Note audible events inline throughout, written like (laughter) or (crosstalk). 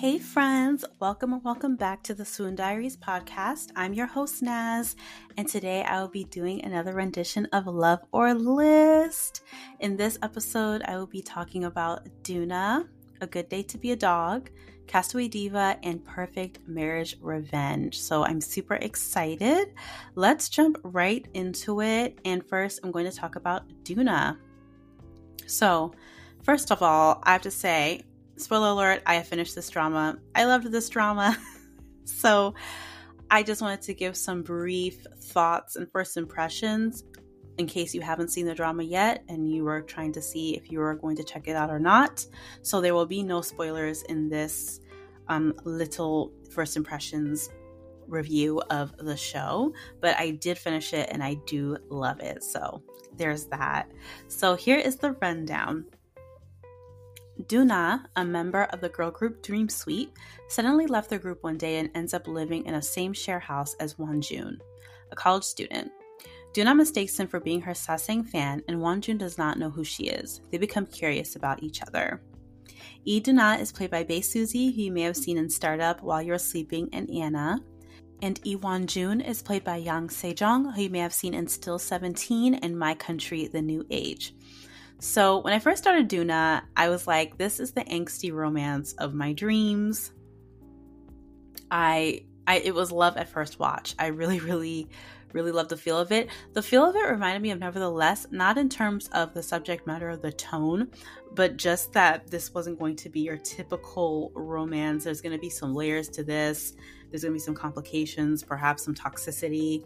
Hey, friends, welcome and welcome back to the Swoon Diaries podcast. I'm your host, Naz, and today I will be doing another rendition of Love or List. In this episode, I will be talking about Doona, A Good Day to Be a Dog, Castaway Diva, and Perfect Marriage Revenge. So I'm super excited. Let's jump right into it. And first, I'm going to talk about Doona. So, first of all, I have to say, spoiler alert, I have finished this drama. I loved this drama. (laughs) so I just wanted to give some brief thoughts and first impressions in case you haven't seen the drama yet and you were trying to see if you are going to check it out or not. So there will be no spoilers in this um, little first impressions review of the show, but I did finish it and I do love it. So there's that. So here is the rundown. Doona, a member of the girl group Dream Sweet, suddenly left the group one day and ends up living in a same share house as Wonjun, a college student. Doona mistakes him for being her Sasaeng fan, and Wonjun does not know who she is. They become curious about each other. Lee Doona is played by Bae Suzy, who you may have seen in Startup While You're Sleeping and Anna. And Lee Won-jun is played by Yang Sejong, who you may have seen in Still 17 and My Country, The New Age. So when I first started Doona, I was like, this is the angsty romance of my dreams. I I it was love at first watch. I really, (laughs) really, really loved the feel of it. The feel of it reminded me of Nevertheless, not in terms of the subject matter or the tone, but just that this wasn't going to be your typical romance. There's going to be some layers to this. There's going to be some complications, perhaps some toxicity.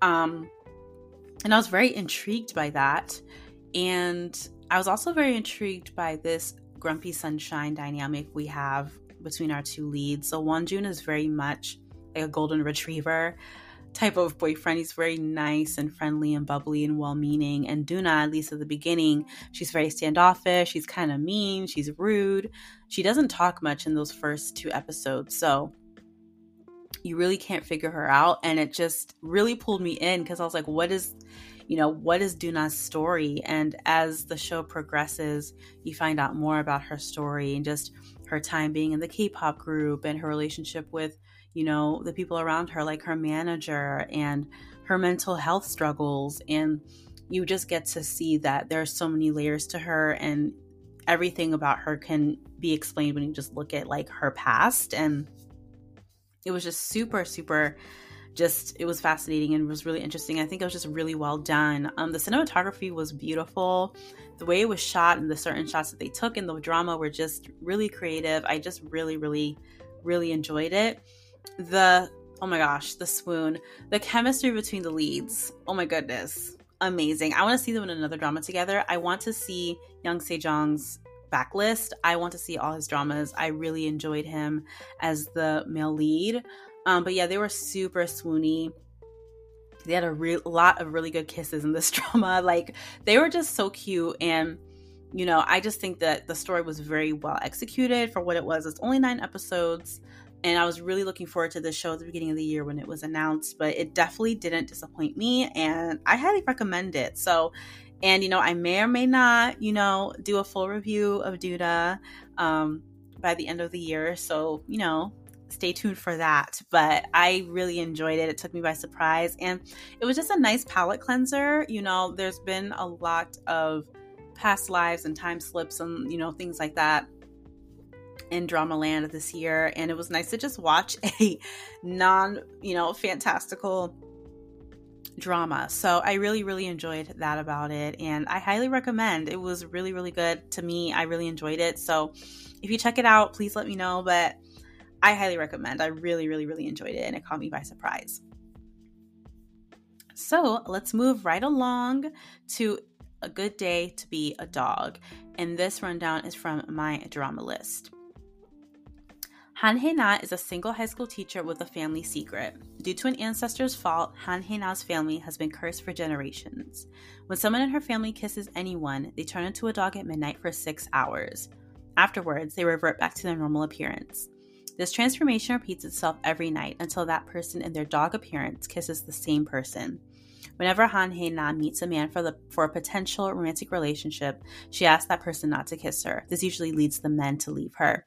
Um, and I was very intrigued by that. And I was also very intrigued by this grumpy sunshine dynamic we have between our two leads. So Wonjun is very much like a golden retriever type of boyfriend. He's very nice and friendly and bubbly and well meaning. And Doona, at least at the beginning, she's very standoffish. She's kind of mean. She's rude. She doesn't talk much in those first two episodes. So you really can't figure her out. And it just really pulled me in because I was like, what is you know, what is Doona's story? And as the show progresses, you find out more about her story and just her time being in the K pop group and her relationship with, you know, the people around her, like her manager and her mental health struggles. And you just get to see that there are so many layers to her and everything about her can be explained when you just look at like her past. And it was just super, super just it was fascinating and was really interesting. I think it was just really well done. Um, the cinematography was beautiful. The way it was shot and the certain shots that they took in the drama were just really creative. I just really, really, really enjoyed it. The oh my gosh, the swoon, the chemistry between the leads. Oh my goodness, amazing. I want to see them in another drama together. I want to see Young Sejong's backlist. I want to see all his dramas. I really enjoyed him as the male lead. Um, but yeah, they were super swoony. They had a re- lot of really good kisses in this (laughs) drama. Like they were just so cute and you know, I just think that the story was very well executed for what it was. It's only nine episodes, and I was really looking forward to this show at the beginning of the year when it was announced, but it definitely didn't disappoint me, and I highly recommend it. So, and you know, I may or may not, you know, do a full review of Doona um, by the end of the year. So, you know, stay tuned for that. But I really enjoyed it. It took me by surprise. And it was just a nice palate cleanser. You know, there's been a lot of past lives and time slips and, you know, things like that in drama land this year. And it was nice to just watch (laughs) a non, you know, fantastical drama. So I really, really enjoyed that about it. And I highly recommend. It was really, really good to me. I really enjoyed it. So if you check it out, please let me know. But I highly recommend. I really, really, really enjoyed it and it caught me by surprise. So let's move right along to a good day to be a dog. And this rundown is from my drama list. Han Hae-na is a single high school teacher with a family secret. Due to an ancestor's fault, Han Hae-na's family has been cursed for generations. When someone in her family kisses anyone, they turn into a dog at midnight for six hours. Afterwards, they revert back to their normal appearance. This transformation repeats itself every night until that person in their dog appearance kisses the same person. Whenever Han Hae Na meets a man for, the, for a potential romantic relationship, she asks that person not to kiss her. This usually leads the men to leave her.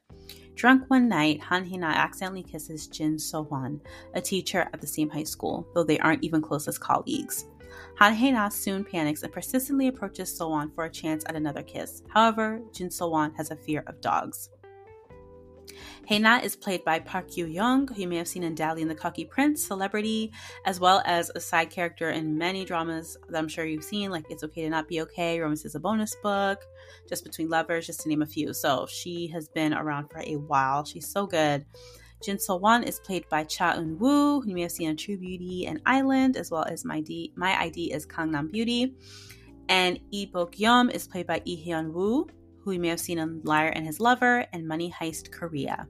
Drunk one night, Han Hae-na accidentally kisses Jin Sohwan, a teacher at the same high school, though they aren't even close as colleagues. Han Hae-na soon panics and persistently approaches Sohwan for a chance at another kiss. However, Jin Sohwan has a fear of dogs. Hae-na is played by Park Gyu Young, who you may have seen in Dali and the Cocky Prince, Celebrity, as well as a side character in many dramas that I'm sure you've seen, like It's Okay to Not Be Okay, Romance is a Bonus Book, Just Between Lovers, just to name a few. So she has been around for a while. She's so good. Jin So Wan is played by Cha Eun Woo, who you may have seen in True Beauty and Island, as well as My, D- My ID is Gangnam Beauty. And Lee Bok is played by Lee Hyun Woo, who may have seen in Liar and His Lover and Money Heist Korea.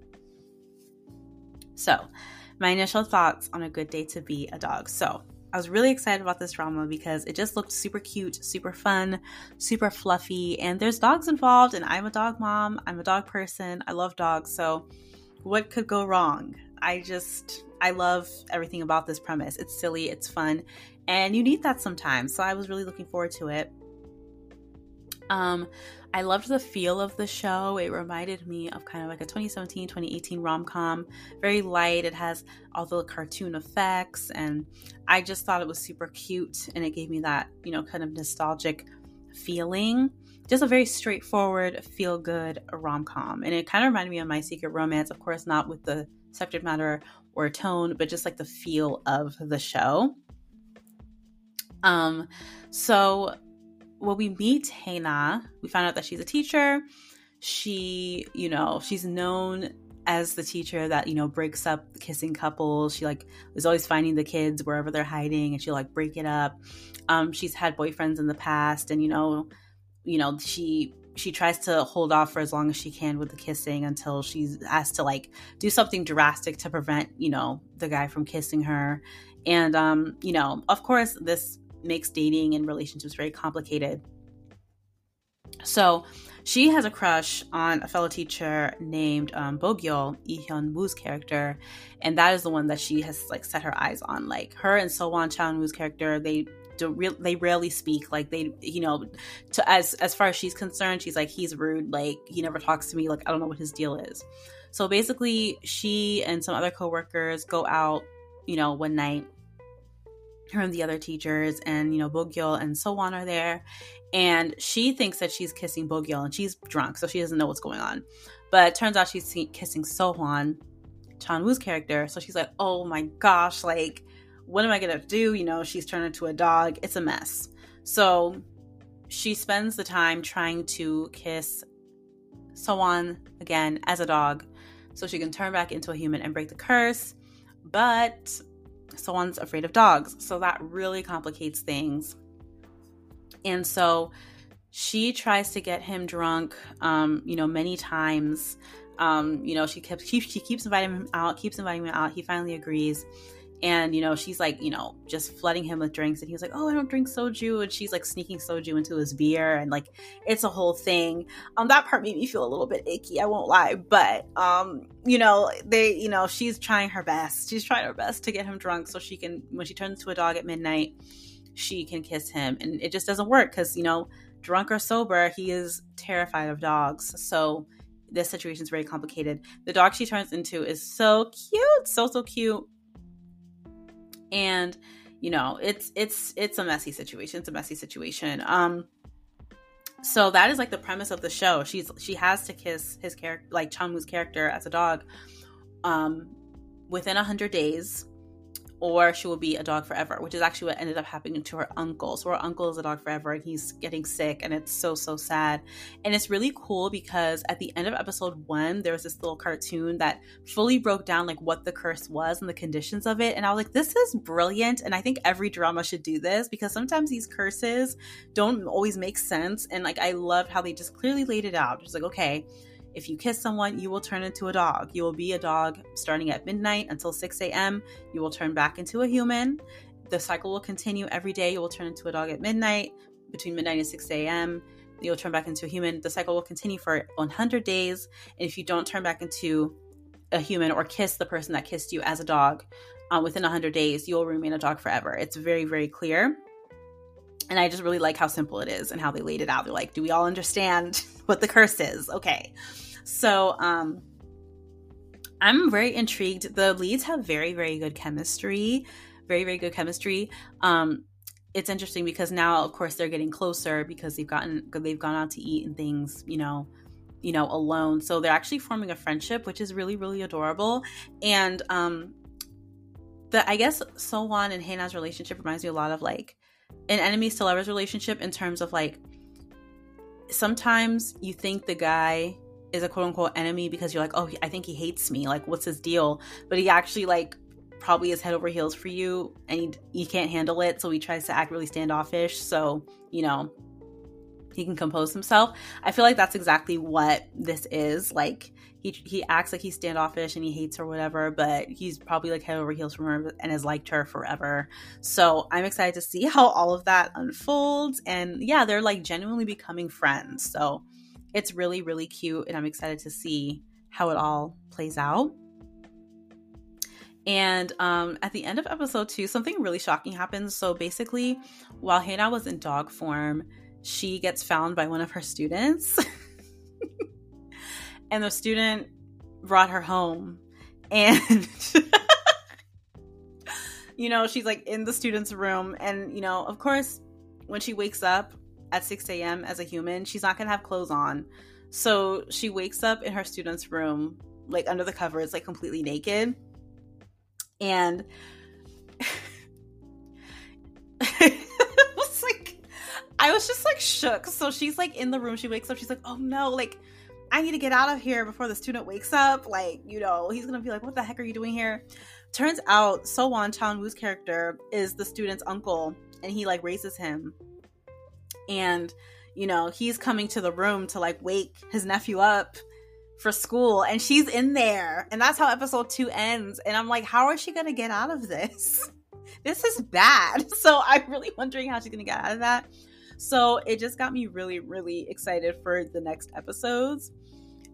So, my initial thoughts on A Good Day to Be a Dog. So, I was really excited about this drama because it just looked super cute, super fun, super fluffy, and there's dogs involved. And I'm a dog mom, I'm a dog person, I love dogs. So, what could go wrong? I just, I love everything about this premise. It's silly, it's fun, and you need that sometimes. So, I was really looking forward to it. Um, I loved the feel of the show. It reminded me of kind of like a 2017, 2018 rom com. Very light. It has all the cartoon effects, and I just thought it was super cute. And it gave me that, you know, kind of nostalgic feeling. Just a very straightforward, feel good rom com. And it kind of reminded me of My Secret Romance. Of course, not with the subject matter or tone, but just like the feel of the show. Um, so when we meet Hae-na, we find out that she's a teacher. She, you know, she's known as the teacher that, you know, breaks up kissing couples. She like is always finding the kids wherever they're hiding and she like break it up. Um, she's had boyfriends in the past and you know, you know, she she tries to hold off for as long as she can with the kissing until she's asked to like do something drastic to prevent, you know, the guy from kissing her. And um, you know, of course this makes dating and relationships very complicated. So she has a crush on a fellow teacher named um, Bogyo, Lee Hyun Woo's character, and that is the one that she has like set her eyes on. Like her and Sowon Cha Eun Woo's character, they don't re- they rarely speak. Like they, you know, to as as far as she's concerned, she's like he's rude. Like he never talks to me. Like I don't know what his deal is. So basically, she and some other coworkers go out, you know, one night her and the other teachers and you know Bogyo and Sowon are there. And she thinks that she's kissing Bogyo and she's drunk so she doesn't know what's going on. But turns out she's kissing Sohwan Cha Eun Woo's character. So she's like oh my gosh like what am I gonna do? You know she's turned into a dog. It's a mess. So she spends the time trying to kiss Sowon again as a dog so she can turn back into a human and break the curse. But Sowon's afraid of dogs. So that really complicates things. And so she tries to get him drunk, um, you know, many times. Um, you know, she kept she, she keeps inviting him out, keeps inviting him out. He finally agrees and you know she's like you know just flooding him with drinks and he's like oh i don't drink soju and she's like sneaking soju into his beer and like it's a whole thing. Um that part made me feel a little bit icky i won't lie but um you know they you know she's trying her best. She's trying her best to get him drunk so she can when she turns into a dog at midnight she can kiss him and it just doesn't work because you know drunk or sober he is terrified of dogs. So this situation is very complicated. The dog she turns into is so cute so so cute and you know it's it's it's a messy situation. It's a messy situation. Um so that is like the premise of the show. She's she has to kiss his character like Cha Eun Woo's character as a dog um within 100 days or she will be a dog forever, which is actually what ended up happening to her uncle. So her uncle is a dog forever and he's getting sick and it's so, so sad. And it's really cool because at the end of episode one, there was this little cartoon that fully broke down like what the curse was and the conditions of it. And I was like, this is brilliant. And I think every drama should do this because sometimes these curses don't always make sense. And like I loved how they just clearly laid it out. It's like, okay, if you kiss someone, you will turn into a dog. You will be a dog starting at midnight until 6 a.m. You will turn back into a human. The cycle will continue every day. You will turn into a dog at midnight, between midnight and 6 a.m. You'll turn back into a human. The cycle will continue for 100 days. And if you don't turn back into a human or kiss the person that kissed you as a dog uh, within 100 days, you'll remain a dog forever. It's very, very clear. And I just really like how simple it is and how they laid it out. They're like, do we all understand (laughs) what the curse is? Okay. So, um, I'm very intrigued. The leads have very, very good chemistry. Very, very good chemistry. Um, it's interesting because now, of course, they're getting closer because they've gotten they've gone out to eat and things, you know, you know, alone. So they're actually forming a friendship, which is really, really adorable. And um, the I guess Sowon and Haena's relationship reminds me a lot of like an enemies to lovers relationship in terms of like sometimes you think the guy is a quote unquote enemy because you're like, oh, I think he hates me. Like, what's his deal? But he actually like probably is head over heels for you, and he, he can't handle it, so he tries to act really standoffish. So you know, he can compose himself. I feel like that's exactly what this is. Like he he acts like he's standoffish and he hates her whatever, but he's probably like head over heels for her and has liked her forever. So I'm excited to see (laughs) how all of that unfolds. And yeah, they're like genuinely becoming friends. So it's really, really cute. And I'm excited to see how it all plays out. And um, at the end of episode two, something really shocking happens. So basically, while Haena was in dog form, she gets found by one of her students. (laughs) and the student brought her home. And, (laughs) you know, she's like in the student's room. And, you know, of course, when she wakes up, at 6 a.m. as a human, she's not gonna have clothes on. So she wakes up in her student's room, like under the covers, like completely naked. And (laughs) it was like, I was just like shook. So she's like in the room, she wakes up, she's like, oh no, like, I need to get out of here before the student wakes up. Like, you know, he's gonna be like, what the heck are you doing here? Turns out, Sowon Cha Eun Woo's character is the student's uncle, and he like raises him and you know he's coming to the room to like wake his nephew up for school and she's in there and that's how episode 2 ends and I'm like how is she going to get out of this? (laughs) This is bad. (laughs) So I'm really wondering how she's going to get out of that. So it just got me really really excited for the next episodes.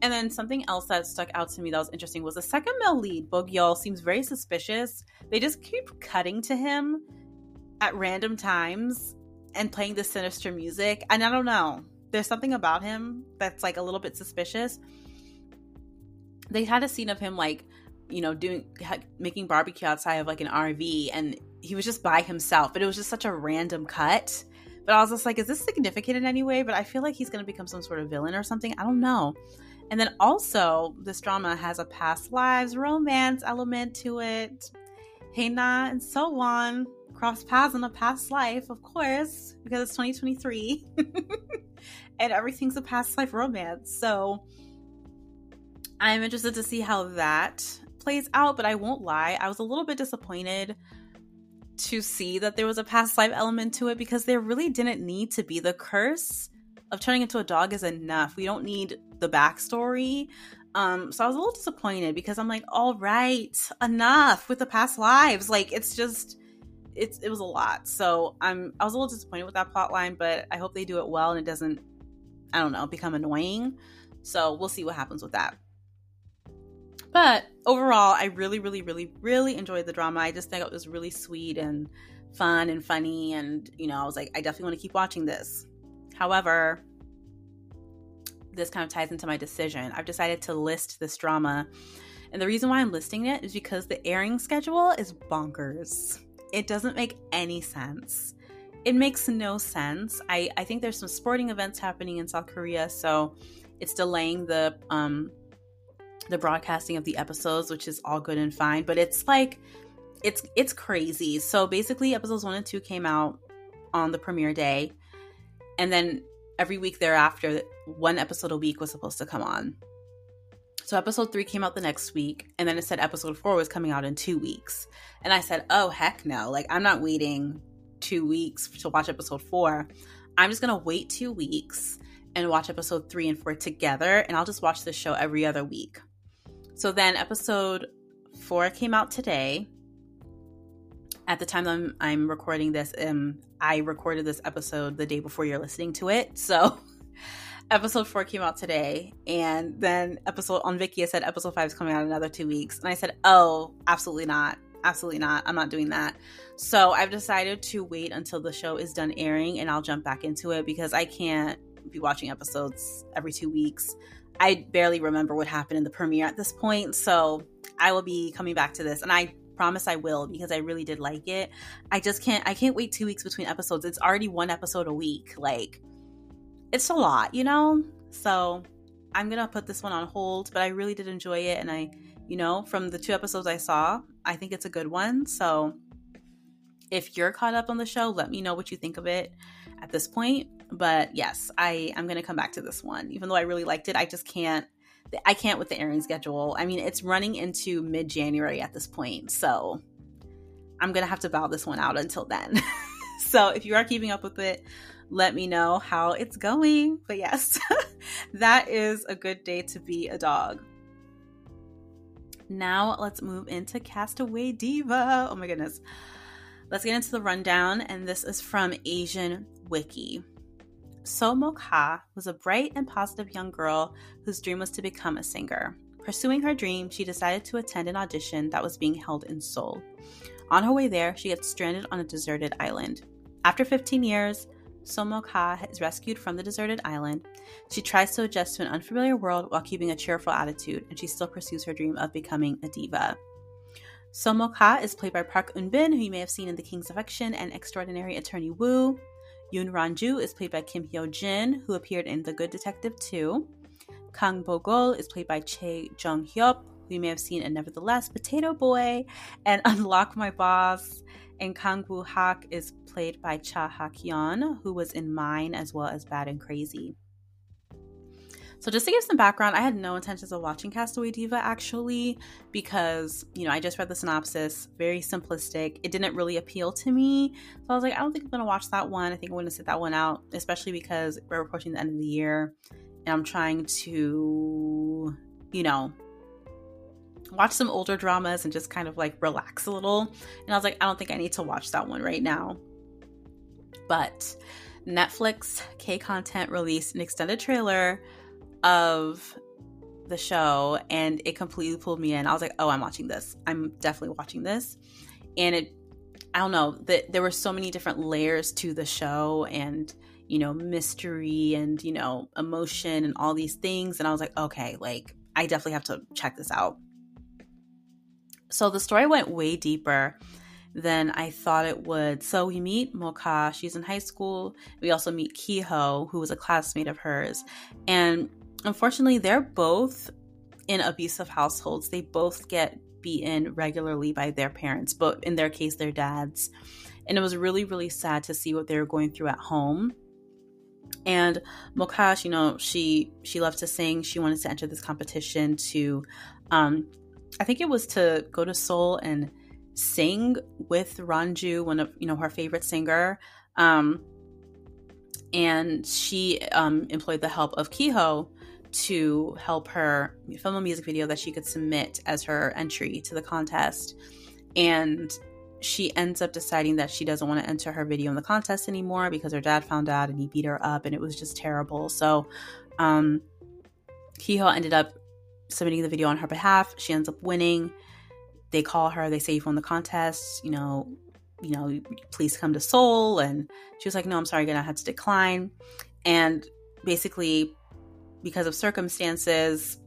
And then something else that stuck out to me that was interesting was the second male lead, Bogyeol, seems very suspicious. They just keep cutting to him at random times and playing the sinister music. And I don't know, there's something about him that's like a little bit suspicious. They had a scene of him like, you know, doing making barbecue outside of like an RV, and he was just by himself. But it was just such a random cut. But I was just like, is this significant in any way? But I feel like he's going to become some sort of villain or something. I don't know. And then also, this drama has a past lives romance element to it. Haena and Sowon cross paths in a past life, of course, because it's 2023 (laughs) and everything's a past life romance. So I'm interested to see how that plays out, but I won't lie, I was a little bit disappointed to see that there was a past life element to it because there really didn't need to be. The curse of turning into a dog is enough. We don't need the backstory. Um, so I was a little disappointed because I'm like, all right, enough with the past lives. Like it's just it's it was a lot. So I'm I was a little disappointed with that plot line, but I hope they do it well and it doesn't I don't know, become annoying. So we'll see what happens with that. But overall, I really, really, really, really enjoyed the drama. I just think it was really sweet and fun and funny. And, you know, I was like, I definitely want to keep watching this. However, this kind of ties into my decision. I've decided to list this drama. And the reason why I'm listing it is because the airing schedule is bonkers. It doesn't make any sense. It makes no sense. I, I think there's some sporting events happening in South Korea, so it's delaying the um the broadcasting of the episodes, which is all good and fine. But it's like it's it's crazy. So basically episodes one and two came out on the premiere day. And then every week thereafter, one episode a week was supposed to come on. So episode three came out the next week, and then it said episode four was coming out in two weeks. And I said, oh, heck no. Like, I'm not waiting two weeks to watch episode four. I'm just going to wait two weeks and watch episode three and four together, and I'll just watch the show every other week. So then episode four came out today. At the time I'm, I'm recording this, um, I recorded this episode the day before you're listening to it. So (laughs) episode four came out today, and then episode on Viki, I said episode five is coming out another two weeks, and I said, oh, absolutely not, absolutely not, I'm not doing that. So I've decided to wait until the show is done airing, and I'll jump back into it because I can't be watching episodes every two weeks. I barely remember what happened in the premiere at this point, so I will be coming back to this, and I promise I will because I really did like it. I just can't. I can't wait two weeks between episodes. It's already one episode a week. Like, it's a lot, you know. So I'm gonna put this one on hold. But I really did enjoy it, and I, you know, from the two episodes I saw, I think it's a good one. So if you're caught up on the show, let me know what you think of it at this point. But yes, I I'm gonna come back to this one, even though I really liked it. I just can't I can't with the airing schedule. I mean, it's running into mid January at this point. So I'm going to have to bow this one out until then. (laughs) so if you are keeping up with it, let me know how it's going. But yes, (laughs) that is a good day to be a dog. Now let's move into Castaway Diva. Oh my goodness. Let's get into the rundown, and this is from Asian Wiki. So Mok Ha was a bright and positive young girl whose dream was to become a singer. Pursuing her dream, she decided to attend an audition that was being held in Seoul. On her way there, she gets stranded on a deserted island. After 15 years, So Mok is rescued from the deserted island. She tries to adjust to an unfamiliar world while keeping a cheerful attitude, and she still pursues her dream of becoming a diva. So Mok is played by Park Eun Bin, who you may have seen in The King's Affection and Extraordinary Attorney Woo. Yoon Ranju is played by Kim Hyo Jin, who appeared in The Good Detective 2. Kang Bo-gul is played by Chae Jung Hyup, who you may have seen in Nevertheless, Potato Boy, and (laughs) Unlock My Boss. And Kang Woo Hak is played by Cha Hak Yeon, who was in Mine as well as Bad and Crazy. So, just to give some background, I had no intentions of watching Castaway Diva actually because, you know, I just read the synopsis, very simplistic. It didn't really appeal to me. So, I was like, I don't think I'm going to watch that one. I think I'm going to sit that one out, especially because we're approaching the end of the year and I'm trying to, you know, watch some older dramas and just kind of like relax a little. And I was like, I don't think I need to watch that one right now. But Netflix K Content released an extended trailer of the show and it completely pulled me in. I was like, oh, I'm watching this. I'm definitely watching this. And it, I don't know, that there were so many different layers to the show and, you know, mystery and, you know, emotion and all these things. And I was like, okay, like, I definitely have to check this out. So the story went way deeper than I thought it would. So we meet Mok Ha, she's in high school. We also meet Kiho, who was a classmate of hers. And unfortunately, they're both in abusive households. They both get beaten regularly by their parents, but in their case, their dads. And it was really, really sad to see what they were going through at home. And Mokash, you know, she she loved to sing. She wanted to enter this competition to, um, I think it was to go to Seoul and sing with Ranju, one of you know her favorite singer. Um, and she um, employed the help of Kiho, to help her film a music video that she could submit as her entry to the contest. And she ends up deciding that she doesn't want to enter her video in the contest anymore because her dad found out and he beat her up and it was just terrible. So, um, Kiho ended up submitting the video on her behalf. She ends up winning. They call her, they say you won the contest, you know, you know, please come to Seoul. And she was like, no, I'm sorry, I'm gonna have to decline. And basically because of circumstances,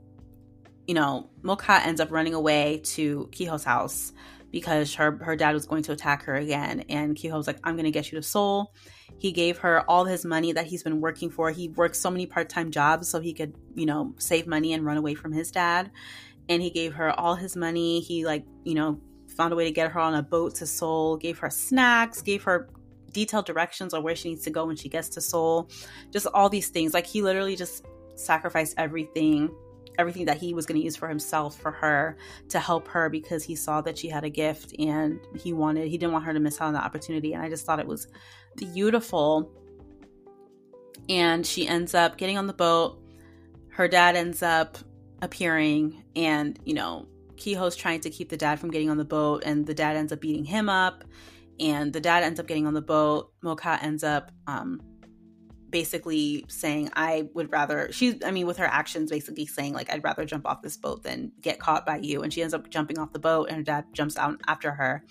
you know, Mok Ha ends up running away to Kiho's house because her her dad was going to attack her again. And Kiho was like, I'm gonna get you to Seoul. He gave her all his money that he's been working for. He worked so many part-time jobs so he could, you know, save money and run away from his dad. And he gave her all his money. He like, you know, found a way to get her on a boat to Seoul, gave her snacks, gave her detailed directions on where she needs to go when she gets to Seoul. Just all these things. Like he literally just sacrificed everything everything that he was going to use for himself for her to help her because he saw that she had a gift and he wanted he didn't want her to miss out on the opportunity. And i just thought it was beautiful. And she ends up getting on the boat. Her dad ends up appearing and you know kiho's trying to keep the dad from getting on the boat and the dad ends up beating him up. And the dad ends up getting on the boat. Mok Ha ends up um, basically saying I would rather she's I mean with her actions basically saying like I'd rather jump off this boat than get caught by you and she ends up jumping off the boat and her dad jumps out after her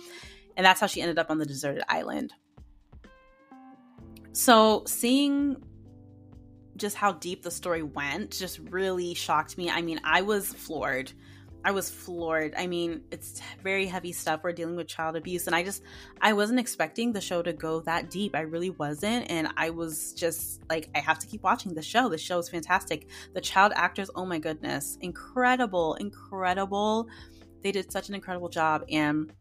and that's how she ended up on the deserted island. So seeing just how deep the story went just really shocked me. I mean, I was floored. I was floored. I mean, it's very heavy stuff. We're dealing with child abuse, and I just I wasn't expecting the show to go that deep. I really wasn't, and I was just like, I have to keep watching the show. The show is fantastic. The child actors, oh my goodness, incredible, incredible. They did such an incredible job, and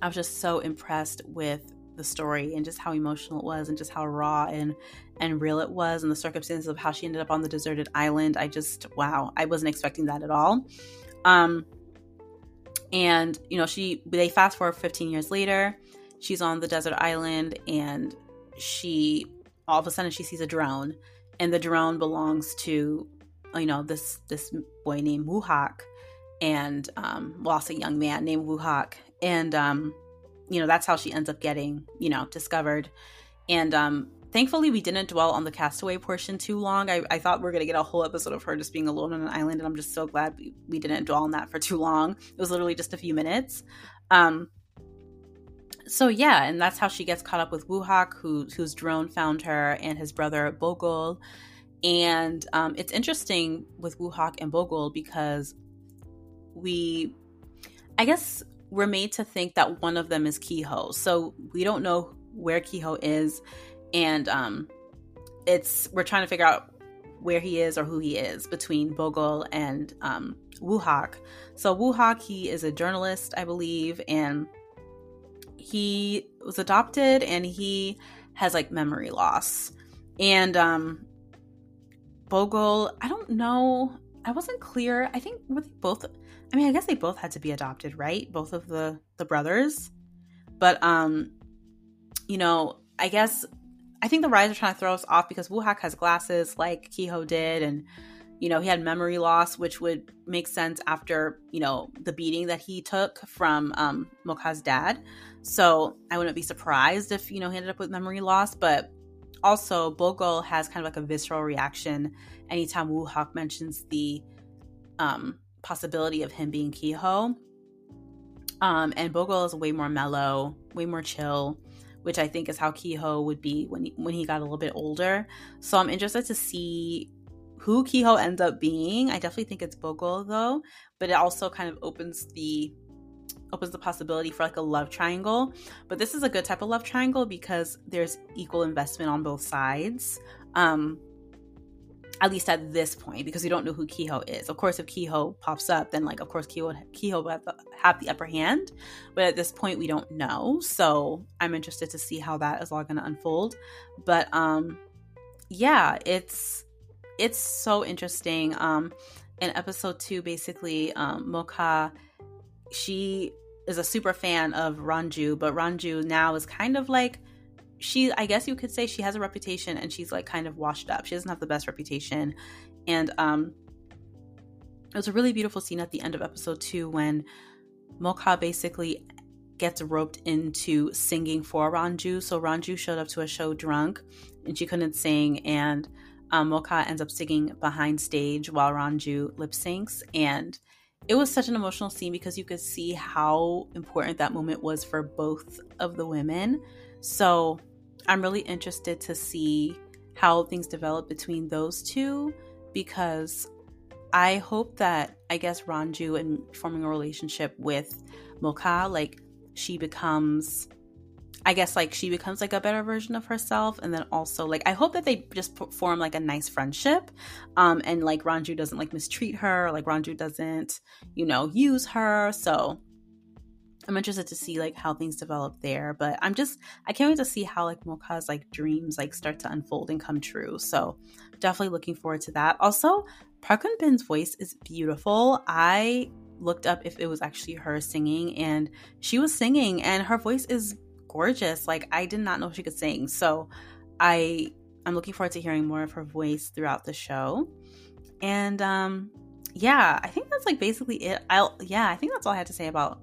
I was just so impressed with the story and just how emotional it was and just how raw and and real it was and the circumstances of how she ended up on the deserted island i just wow i wasn't expecting that at all um, and you know, she they fast forward 15 years later, she's on the desert island, and she all of a sudden she sees a drone, and the drone belongs to you know this this boy named Wuhak, and um, well, also a young man named Wuhak, and um, you know that's how she ends up getting you know discovered, and um, Thankfully, we didn't dwell on the castaway portion too long. I, I thought we are going to get a whole episode of her just being alone on an island, and I'm just so glad we, we didn't dwell on that for too long. It was literally just a few minutes. Um, so yeah, and that's how she gets caught up with Wuhak, who, whose drone found her, and his brother Bogol. And um, it's interesting with Wuhak and Bogol because we, I guess, we're made to think that one of them is Kiho. So we don't know where Kiho is and um, it's we're trying to figure out where he is or who he is between Bogle and um, Wuhak. So Wuhak, he is a journalist, I believe, and he was adopted and he has like memory loss. And um, Bogol, I don't know. I wasn't clear. I think were they both I mean, I guess they both had to be adopted, right? Both of the the brothers. But um you know, I guess I think the writers are trying to throw us off because Wuhak has glasses like Kiho did, and you know he had memory loss, which would make sense after you know the beating that he took from um, Mok Ha's dad. So I wouldn't be surprised if you know he ended up with memory loss, but also Bogol has kind of like a visceral reaction anytime Wuhak mentions the um, possibility of him being Kiho. Um, and Bogol is way more mellow, way more chill which I think is how Kiho would be when he, when he got a little bit older. So I'm interested to see who Kiho ends up being. I definitely think it's Bogol though, but it also kind of opens the opens the possibility for like a love triangle. But this is a good type of love triangle because there's equal investment on both sides. Um at least at this point, because we don't know who Kiho is. Of course, if Kiho pops up, then like of course Kiho Kiho will have the, have the upper hand. But at this point, we don't know. So I'm interested to see how that is all going to unfold. But um, yeah, it's it's so interesting. Um, in episode two, basically, um, Mok Ha she is a super fan of Ranju, but Ranju now is kind of like she i guess you could say she has a reputation and she's like kind of washed up. She doesn't have the best reputation. And um it was a really beautiful scene at the end of episode two when Mok Ha basically gets roped into singing for ranju. So ranju showed up to a show drunk and she couldn't sing and um, Mok Ha ends up singing behind stage while ranju lip syncs. And it was such an emotional scene because you could see how important that moment was for both of the women. So I'm really interested to see how things develop between those two because I hope that I guess Ranju and forming a relationship with Mok Ha, like she becomes I guess like she becomes like a better version of herself. And then also like I hope that they just form like a nice friendship um and like Ranju doesn't like mistreat her like Ranju doesn't you know use her. So I'm interested to see like how things develop there. But I'm just I can't wait to see how like Mok Ha's like dreams like start to unfold and come true. So definitely looking forward to that. Also, Park Eun Bin's voice is beautiful. I looked up if it was actually her singing and she was singing and her voice is gorgeous. Like I did not know she could sing. So I I'm looking forward to hearing more of her voice throughout the show. And um yeah, I think that's like basically it. I'll yeah, I think that's all I had to say about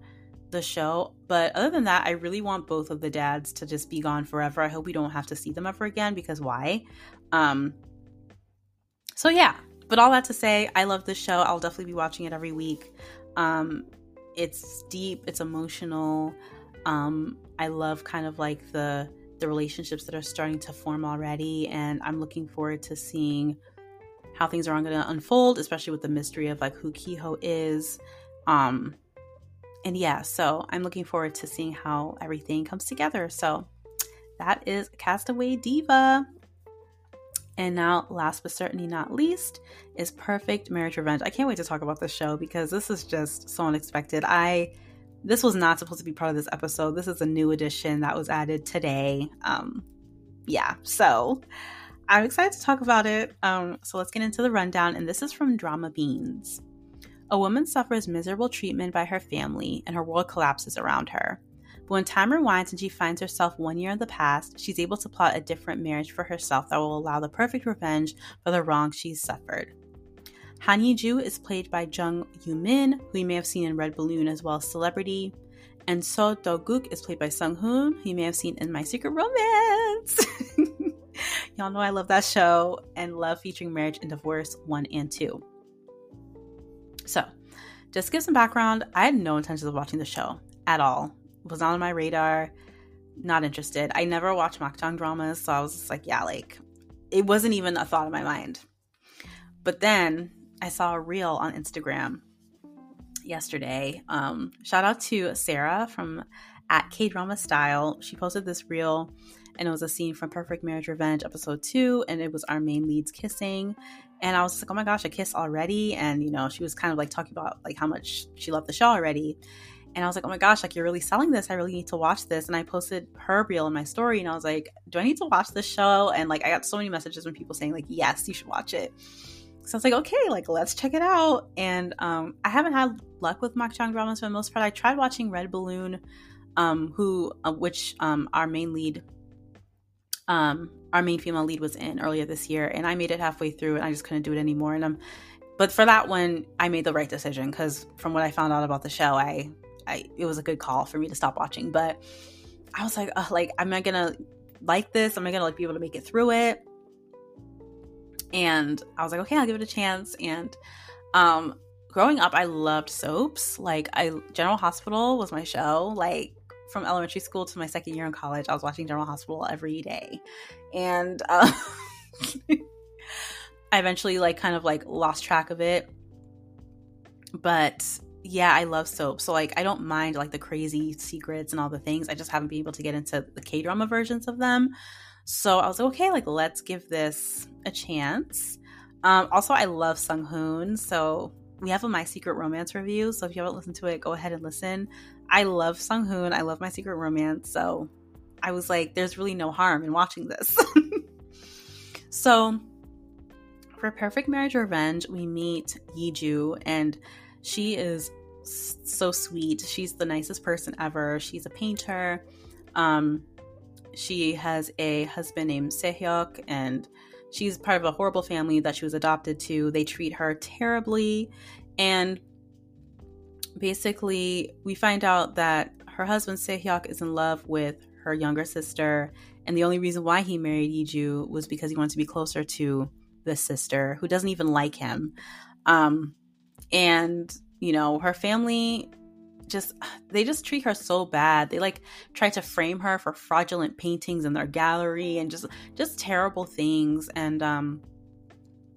the show. But other than that, I really want both of the dads to just be gone forever. I hope we don't have to see them ever again because why? Um so yeah, but all that to say, I love this show. I'll definitely be watching it every week. Um it's deep, it's emotional. Um I love kind of like the the relationships that are starting to form already and I'm looking forward to seeing how things are going to unfold, especially with the mystery of like who Kiho is. Um, and yeah, so I'm looking forward to seeing how everything comes together. So that is Castaway Diva. And now, last but certainly not least, is Perfect Marriage Revenge. I can't wait to talk about this show because this is just so unexpected. I this was not supposed to be part of this episode. This is a new addition that was added today. Um, yeah, so I'm excited to talk about it. Um, so let's get into the rundown. And this is from Drama Beans. A woman suffers miserable treatment by her family, and her world collapses around her. But when time rewinds and she finds herself one year in the past, she's able to plot a different marriage for herself that will allow the perfect revenge for the wrong she's suffered. Han Yi-ju is played by Jung Yoo-min, who you may have seen in Red Balloon as well as Celebrity. And So Do-guk is played by Sung Hoon, who you may have seen in My Secret Romance. (laughs) Y'all know I love that show and love featuring Marriage and Divorce 1 and 2. So, just give some background, I had no intentions of watching the show at all. It was not on my radar, not interested. I never watched Makjang dramas, so I was just like, yeah, like, it wasn't even a thought in my mind. But then I saw a reel on Instagram yesterday. Um, shout out to Sarah from at K Drama Style. She posted this reel and it was a scene from Perfect Marriage Revenge episode two, and it was our main leads kissing. And I was like, oh my gosh, a kiss already. And you know, she was kind of like talking about like how much she loved the show already. And I was like, oh my gosh, like you're really selling this. I really need to watch this. And I posted her reel in my story and I was like, do I need to watch this show? And like I got so many messages from people saying, like, yes, you should watch it. So I was like, okay, like let's check it out. And um, I haven't had luck with Makjang dramas for the most part. I tried watching Red Balloon, um, who uh, which um, our main lead, um, our main female lead was in earlier this year, and I made it halfway through, and I just couldn't do it anymore. And I'm, but for that one, I made the right decision because from what I found out about the show, I, I it was a good call for me to stop watching. But I was like, like, am I gonna like this? Am I gonna like be able to make it through it? And I was like, okay, I'll give it a chance. And um, growing up, I loved soaps. Like, I General Hospital was my show. Like from elementary school to my second year in college, I was watching General Hospital every day. And uh, (laughs) I eventually like kind of like lost track of it. But yeah, I love soap. So like I don't mind like the crazy secrets and all the things. I just haven't been able to get into the K drama versions of them. So I was like, okay, like let's give this a chance. Um, also, I love Sung Hoon, so we have a My Secret Romance review. So if you haven't listened to it, go ahead and listen. I love Sung Hoon. I love My Secret Romance. So I was like, there's really no harm in watching this. (laughs) so for Perfect Marriage Revenge, we meet Yiju, and she is so sweet. She's the nicest person ever. She's a painter. Um, she has a husband named Sehyuk, and she's part of a horrible family that she was adopted to. They treat her terribly, and basically, we find out that her husband Sehyuk is in love with her younger sister, and the only reason why he married Yiju was because he wanted to be closer to this sister who doesn't even like him. Um, and you know, her family just (sighs) they just treat her so bad. They like try to frame her for fraudulent paintings in their gallery and just just terrible things. And um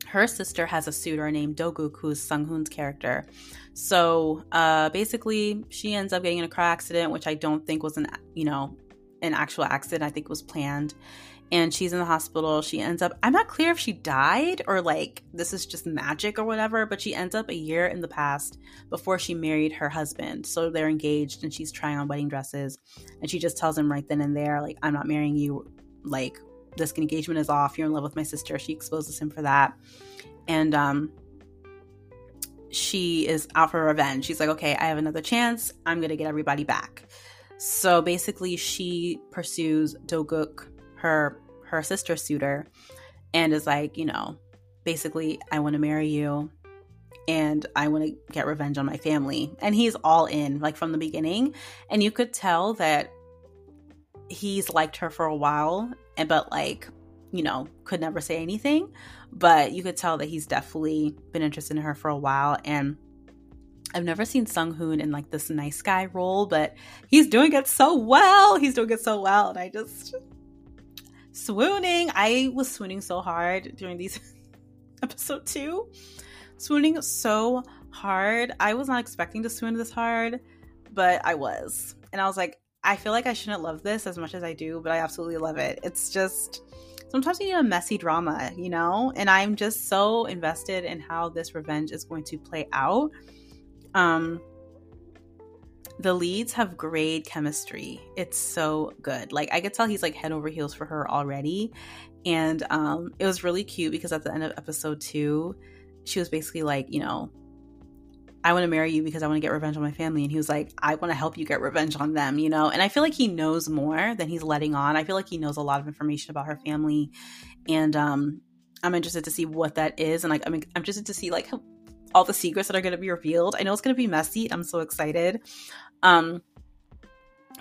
her sister has a suitor named Do-guk who's Sung Hoon's character. So uh basically she ends up getting in a car accident, which I don't think was an you know, an actual accident. I think was planned and she's in the hospital. She ends up, I'm not clear if she died or like this is just magic or whatever, but she ends up a year in the past before she married her husband. So they're engaged and she's trying on wedding dresses. And she just tells him right then and there, like, I'm not marrying you. Like, this engagement is off. You're in love with my sister. She exposes him for that. And, um, she is out for revenge. She's like, okay, I have another chance. I'm going to get everybody back. So basically, she pursues Do-guk her her sister suitor and is like, you know, basically I want to marry you and I want to get revenge on my family. And he's all in like from the beginning and you could tell that he's liked her for a while and but like you know, could never say anything, but you could tell that he's definitely been interested in her for a while and I've never seen Sung Hoon in like this nice guy role, but he's doing it so well. He's doing it so well. And I just swooning. I was swooning so hard during these (laughs) episode two. Swooning so hard. I was not expecting to swoon this hard, but I was. And I was like, I feel like I shouldn't love this as much as I do, but I absolutely love it. It's just sometimes you need a messy drama, you know? And I'm just so invested in how this revenge is going to play out. Um the leads have great chemistry. It's so good. Like I could tell he's like head over heels for her already. And um it was really cute because at the end of episode 2, she was basically like, you know, I want to marry you because I want to get revenge on my family. And he was like, I want to help you get revenge on them, you know? And I feel like he knows more than he's letting on. I feel like he knows a lot of information about her family. And um, I'm interested to see what that is. And like, I'm, I'm interested to see like all the secrets that are going to be revealed. I know it's going to be messy. I'm so excited. Um,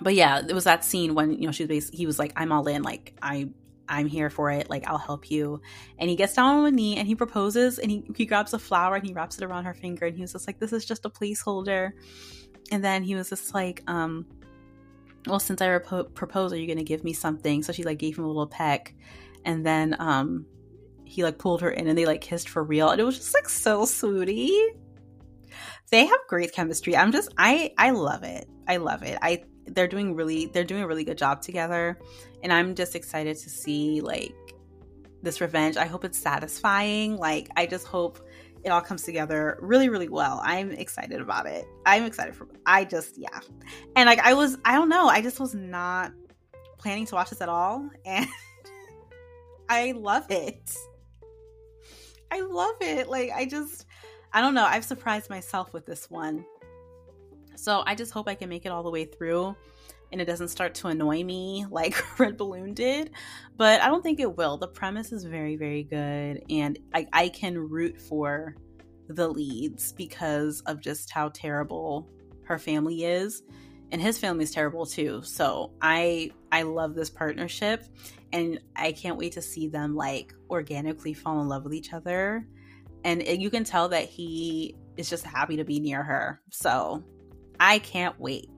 but yeah, it was that scene when, you know, she was basically, he was like, I'm all in. Like, I I'm here for it. Like, I'll help you. And he gets down on one knee and he proposes and he, he grabs a flower and he wraps it around her finger. And he was just like, this is just a placeholder. And then he was just like, um, well, since I rep- propose, are you going to give me something? So she like gave him a little peck. And then, um, he like pulled her in and they like kissed for real. And it was just like so sweetie. They have great chemistry. I'm just, I, I love it. I love it. I, they're doing really they're doing a really good job together. And i'm just excited to see like this revenge. I hope it's satisfying. Like i just hope it all comes together really really well. I'm excited about it. I'm excited for i just yeah. And like i was i don't know. I just was not planning to watch this at all. (laughs) And i love it. I love it. Like i just i don't know i've surprised myself with this one so I just hope I can make it all the way through and it doesn't start to annoy me like (laughs) Red Balloon did. But I don't think it will. The premise is very, very good. And I, I can root for the leads because of just how terrible her family is. And his family is terrible too. So I I love this partnership and I can't wait to see them like organically fall in love with each other. And it, you can tell that he is just happy to be near her. So I can't wait.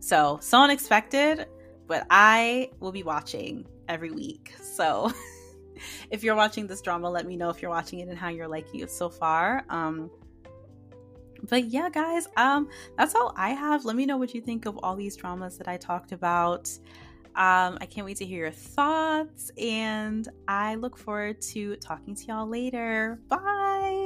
So, so unexpected, but I will be watching every week. So, (laughs) if you're watching this drama, let me know if you're watching it and how you're liking it so far. Um, but yeah, guys, um, that's all I have. Let me know what you think of all these dramas that I talked about. Um, I can't wait to hear your thoughts, and I look forward to talking to y'all later. Bye.